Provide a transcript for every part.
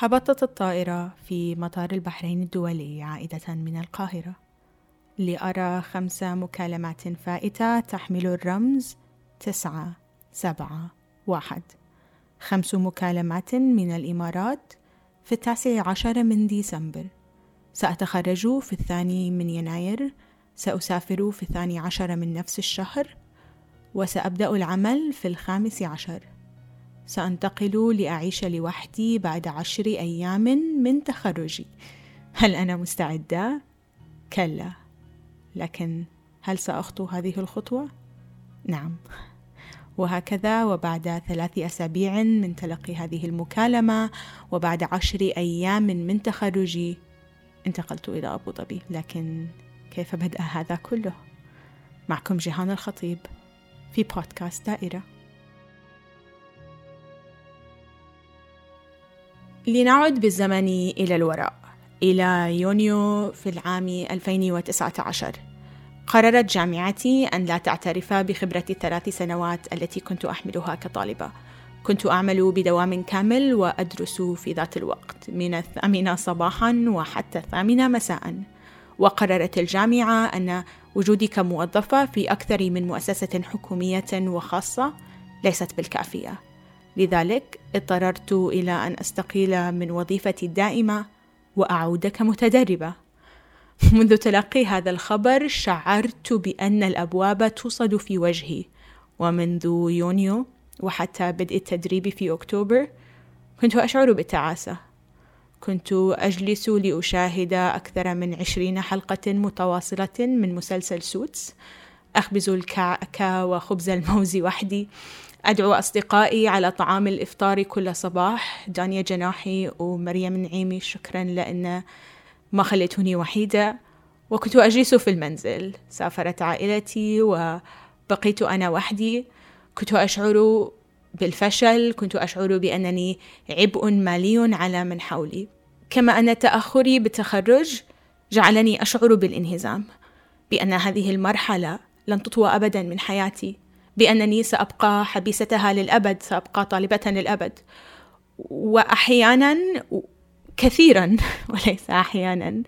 هبطت الطائرة في مطار البحرين الدولي عائدة من القاهرة. لأرى خمس مكالمات فائتة تحمل الرمز تسعة سبعة واحد. خمس مكالمات من الإمارات في التاسع عشر من ديسمبر. سأتخرج في الثاني من يناير. سأسافر في الثاني عشر من نفس الشهر. وسأبدأ العمل في الخامس عشر. سأنتقل لأعيش لوحدي بعد عشر أيام من تخرجي هل أنا مستعدة؟ كلا لكن هل سأخطو هذه الخطوة؟ نعم وهكذا وبعد ثلاث أسابيع من تلقي هذه المكالمة وبعد عشر أيام من تخرجي انتقلت إلى أبو ظبي لكن كيف بدأ هذا كله؟ معكم جيهان الخطيب في بودكاست دائرة لنعد بالزمن إلى الوراء إلى يونيو في العام 2019 قررت جامعتي أن لا تعترف بخبرة الثلاث سنوات التي كنت أحملها كطالبة. كنت أعمل بدوام كامل وأدرس في ذات الوقت من الثامنة صباحا وحتى الثامنة مساء. وقررت الجامعة أن وجودي كموظفة في أكثر من مؤسسة حكومية وخاصة ليست بالكافية. لذلك اضطررت إلى أن أستقيل من وظيفتي الدائمة وأعود كمتدربة منذ تلقي هذا الخبر شعرت بأن الأبواب توصد في وجهي ومنذ يونيو وحتى بدء التدريب في أكتوبر كنت أشعر بالتعاسة. كنت أجلس لأشاهد أكثر من عشرين حلقة متواصلة من مسلسل سوتس أخبز الكعكة وخبز الموز وحدي. أدعو أصدقائي على طعام الإفطار كل صباح. دانيا جناحي ومريم نعيمي شكرا لأن ما خليتوني وحيدة. وكنت أجلس في المنزل. سافرت عائلتي وبقيت أنا وحدي. كنت أشعر بالفشل. كنت أشعر بأنني عبء مالي على من حولي. كما أن تأخري بالتخرج جعلني أشعر بالانهزام بأن هذه المرحلة لن تطوى أبدا من حياتي. بأنني سأبقى حبيستها للأبد سأبقى طالبة للأبد. وأحيانا كثيرا وليس أحيانا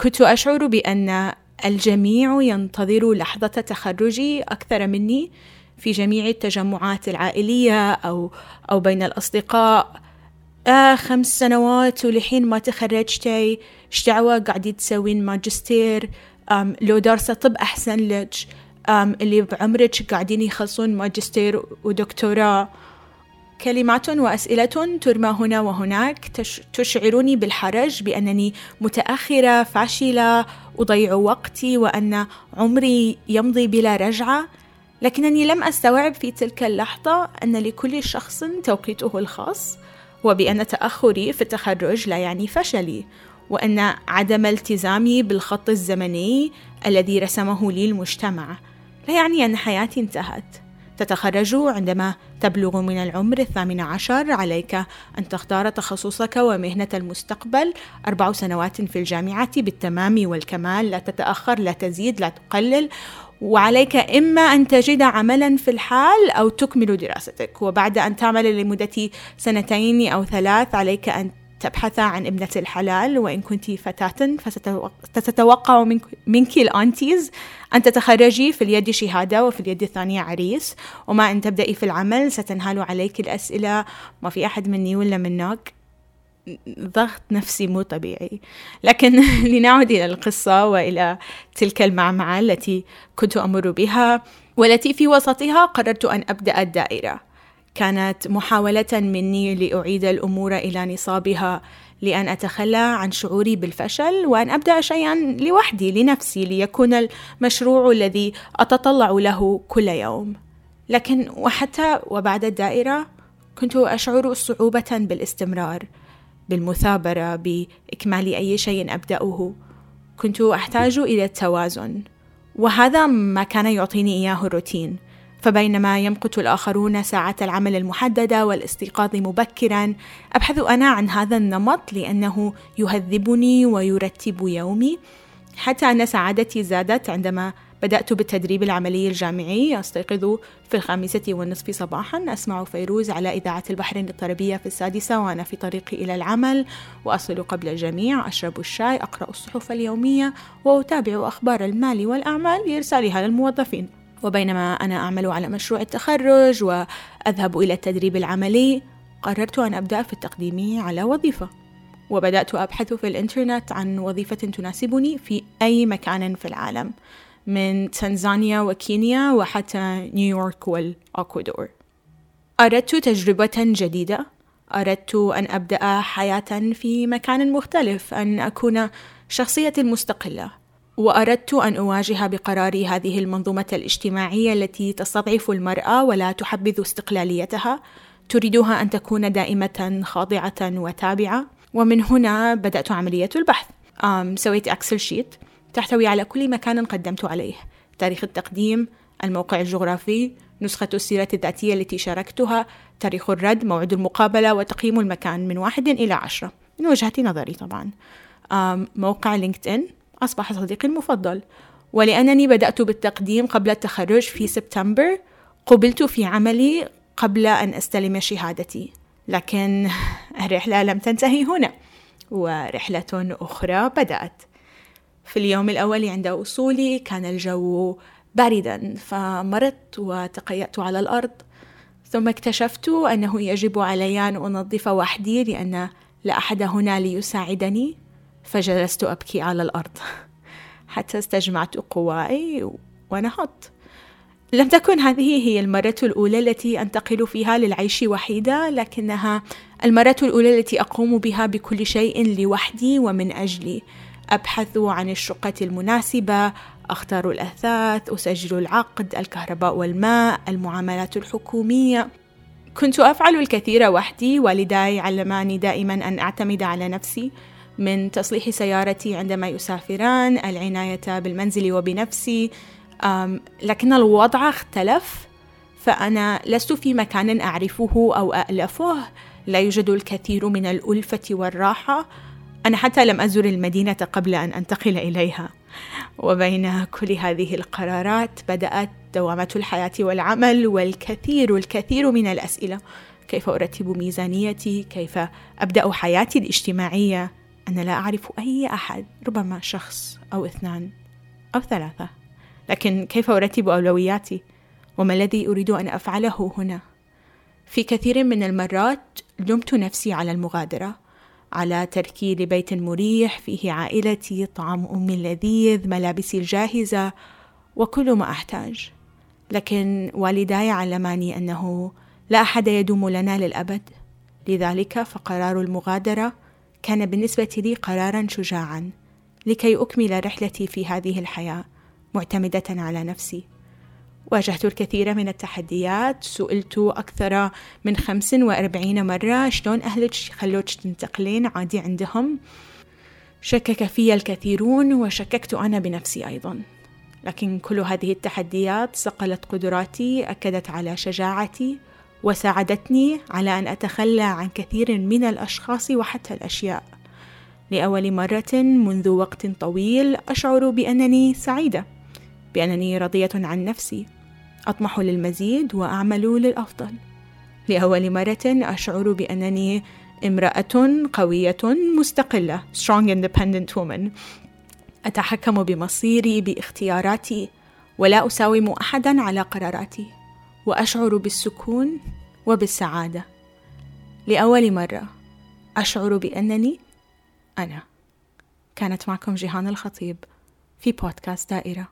كنت أشعر بأن الجميع ينتظر لحظة تخرجي أكثر مني في جميع التجمعات العائلية أو أو بين الأصدقاء. آه خمس سنوات ولحين ما تخرجتي إيش دعوة؟ قاعدين تسوين ماجستير. لو دارسة طب أحسن لك. اللي بعمرك قاعدين يخلصون ماجستير ودكتوراه. كلمات وأسئلة ترمى هنا وهناك. تشعرني بالحرج بأنني متأخرة فاشلة أضيع وقتي وأن عمري يمضي بلا رجعة. لكنني لم أستوعب في تلك اللحظة أن لكل شخص توقيته الخاص وبأن تأخري في التخرج لا يعني فشلي وأن عدم التزامي بالخط الزمني الذي رسمه لي المجتمع لا يعني أن حياتي انتهت. تتخرج عندما تبلغ من العمر الثامن عشر عليك أن تختار تخصصك ومهنة المستقبل. أربع سنوات في الجامعة بالتمام والكمال لا تتأخر لا تزيد لا تقلل. وعليك إما أن تجد عملا في الحال أو تكمل دراستك. وبعد أن تعمل لمدة سنتين أو ثلاث عليك أن تبحث عن ابنة الحلال وإن كنت فتاة فستتوقع منك الأنتيز أن تتخرجي في اليد شهادة وفي اليد الثانية عريس. وما أن تبدأي في العمل ستنهال عليك الأسئلة ما في أحد مني ولا منك؟ ضغط نفسي مو طبيعي. لكن لنعود إلى القصة وإلى تلك المعمعة التي كنت أمر بها. والتي في وسطها قررت أن أبدأ الدائرة. كانت محاولة مني لأعيد الأمور إلى نصابها لأن أتخلى عن شعوري بالفشل وأن أبدأ شيئا لوحدي لنفسي ليكون المشروع الذي أتطلع له كل يوم. لكن وحتى وبعد الدائرة كنت أشعر صعوبة بالاستمرار بالمثابرة بإكمال أي شيء أبدأه. كنت أحتاج إلى التوازن وهذا ما كان يعطيني إياه الروتين. فبينما يمقت الآخرون ساعة العمل المحددة والاستيقاظ مبكرا أبحث أنا عن هذا النمط لأنه يهذبني ويرتب يومي. حتى أن سعادتي زادت عندما بدأت بالتدريب العملي الجامعي أستيقظ في الخامسة والنصف صباحا. أسمع فيروز على إذاعة البحرين الطربية في السادسة وأنا في طريقي إلى العمل. وأصل قبل الجميع أشرب الشاي أقرأ الصحف اليومية وأتابع أخبار المال والأعمال لإرسالها للموظفين وبينما أنا أعمل على مشروع التخرج وأذهب إلى التدريب العملي قررت أن أبدأ في التقديم على وظيفة. وبدأت أبحث في الإنترنت عن وظيفة تناسبني في أي مكان في العالم من تنزانيا وكينيا وحتى نيويورك والأكوادور. أردت تجربة جديدة. أردت أن أبدأ حياة في مكان مختلف أن أكون شخصية مستقلة وأردت أن أواجه بقراري هذه المنظومة الاجتماعية التي تستضعف المرأة ولا تحبذ استقلاليتها. تريدها أن تكون دائمة خاضعة وتابعة. ومن هنا بدأت عملية البحث. أم سويت Excel sheet تحتوي على كل مكان قدمت عليه. تاريخ التقديم الموقع الجغرافي نسخة السيرة الذاتية التي شاركتها تاريخ الرد موعد المقابلة وتقييم المكان من واحد إلى عشرة. من وجهة نظري طبعا. موقع LinkedIn أصبح صديقي المفضل. ولأنني بدأت بالتقديم قبل التخرج في سبتمبر قبلت في عملي قبل أن أستلم شهادتي. لكن الرحلة لم تنتهي هنا ورحلة أخرى بدأت. في اليوم الأول عند وصولي كان الجو باردا فمرضت وتقيأت على الأرض. ثم اكتشفت أنه يجب علي أن أنظف وحدي لأن لا أحد هنا ليساعدني. فجلست أبكي على الأرض حتى استجمعت قواي ونهضت. لم تكن هذه هي المرة الأولى التي أنتقل فيها للعيش وحيدة لكنها المرة الأولى التي أقوم بها بكل شيء لوحدي ومن أجلي. أبحث عن الشقة المناسبة أختار الأثاث أسجل العقد الكهرباء والماء المعاملات الحكومية. كنت أفعل الكثير وحدي والداي علماني دائما أن أعتمد على نفسي. من تصليح سيارتي عندما يسافران العناية بالمنزل وبنفسي. لكن الوضع اختلف فأنا لست في مكان أعرفه أو أألفه. لا يوجد الكثير من الألفة والراحة. أنا حتى لم أزر المدينة قبل أن أنتقل إليها. وبين كل هذه القرارات بدأت دوامة الحياة والعمل والكثير الكثير من الأسئلة. كيف أرتب ميزانيتي؟ كيف أبدأ حياتي الاجتماعية؟ أنا لا أعرف أي أحد ربما شخص أو اثنان أو ثلاثة. لكن كيف أرتب أولوياتي؟ وما الذي أريد أن أفعله هنا؟ في كثير من المرات لمت نفسي على المغادرة على تركي لبيت مريح فيه عائلتي طعام أمي اللذيذ ملابسي الجاهزة وكل ما أحتاج. لكن والداي علماني أنه لا أحد يدوم لنا للأبد. لذلك فقرار المغادرة كان بالنسبة لي قرارا شجاعا لكي أكمل رحلتي في هذه الحياة معتمدة على نفسي. واجهت الكثير من التحديات سئلت أكثر من خمس وأربعين مرة شلون أهلك خلوك تنتقلين؟ عادي عندهم؟ شكك في الكثيرون وشككت أنا بنفسي أيضا. لكن كل هذه التحديات صقلت قدراتي أكدت على شجاعتي. وساعدتني على أن أتخلى عن كثير من الأشخاص وحتى الأشياء. لأول مرة منذ وقت طويل أشعر بأنني سعيدة بأنني راضية عن نفسي. أطمح للمزيد وأعمل للأفضل. لأول مرة أشعر بأنني امرأة قوية مستقلة strong independent woman. أتحكم بمصيري باختياراتي ولا أساوم أحدا على قراراتي. وأشعر بالسكون وبالسعادة. لأول مرة أشعر بأنني أنا. كانت معكم جيهان الخطيب في بودكاست دائرة.